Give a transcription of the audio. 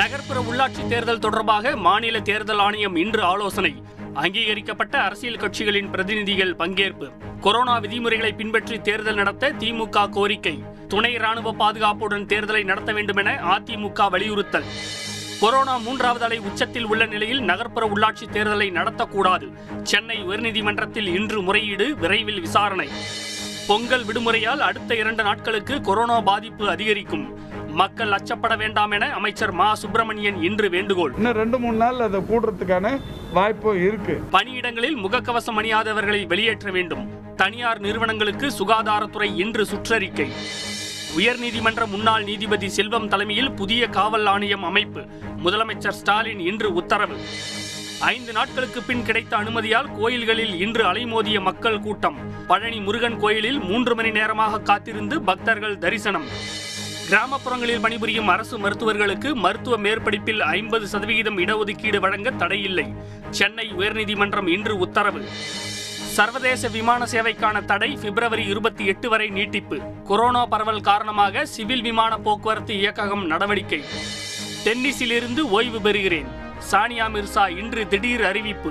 நகர்ப்புற உள்ளாட்சி தேர்தல் தொடர்பாக மாநில தேர்தல் ஆணையம் இன்று ஆலோசனை. அங்கீகரிக்கப்பட்ட அரசியல் கட்சிகளின் பிரதிநிதிகள் பங்கேற்பு. கொரோனா விதிமுறைகளை பின்பற்றி தேர்தல் நடத்த திமுக கோரிக்கை. துணை ராணுவ பாதுகாப்புடன் தேர்தலை நடத்த வேண்டும் என அதிமுக வலியுறுத்தல். கொரோனா மூன்றாவது அலை உச்சத்தில் உள்ள நிலையில் நகர்ப்புற உள்ளாட்சி தேர்தலை நடத்தக்கூடாது. சென்னை உயர்நீதிமன்றத்தில் இன்று முறையீடு விரைவில் விசாரணை. பொங்கல் விடுமுறையால் அடுத்த இரண்டு நாட்களுக்கு கொரோனா பாதிப்பு அதிகரிக்கும். மக்கள் அச்சப்பட வேண்டாம் என அமைச்சர் மா சுப்பிரமணியன் இன்று வேண்டுகோள். இன்னும் ரெண்டு மூணு நாள் அதை கூடுறதுக்கான வாய்ப்பு இருக்கு. பணியிடங்களில் முகக்கவசம் அணியாதவர்களை வெளியேற்ற வேண்டும். தனியார் நிறுவனங்களுக்கு சுகாதாரத்துறை இன்று சுற்றறிக்கை. உயர்நீதிமன்ற முன்னாள் நீதிபதி செல்வம் தலைமையில் புதிய காவல் ஆணையம் அமைப்பு. முதலமைச்சர் ஸ்டாலின் இன்று உத்தரவு. ஐந்து நாட்களுக்கு பின் கிடைத்த அனுமதியால் கோயில்களில் இன்று அலைமோதிய மக்கள் கூட்டம். பழனி முருகன் கோயிலில் மூன்று மணி நேரமாக காத்திருந்து பக்தர்கள் தரிசனம். கிராமப்புறங்களில் பணிபுரியும் அரசு மருத்துவர்களுக்கு மருத்துவ மேற்படிப்பில் ஐம்பது சதவிகிதம் இடஒதுக்கீடு வழங்க தடையில்லை. சென்னை உயர்நீதிமன்றம் இன்று உத்தரவு. சர்வதேச விமான சேவைக்கான தடை பிப்ரவரி இருபத்தி எட்டு வரை நீட்டிப்பு. கொரோனா பரவல் காரணமாக சிவில் விமான போக்குவரத்து இயக்ககம் நடவடிக்கை. டென்னிஸிலிருந்து ஓய்வு பெறுகிறேன். சானியா மிர்சா இன்று திடீர் அறிவிப்பு.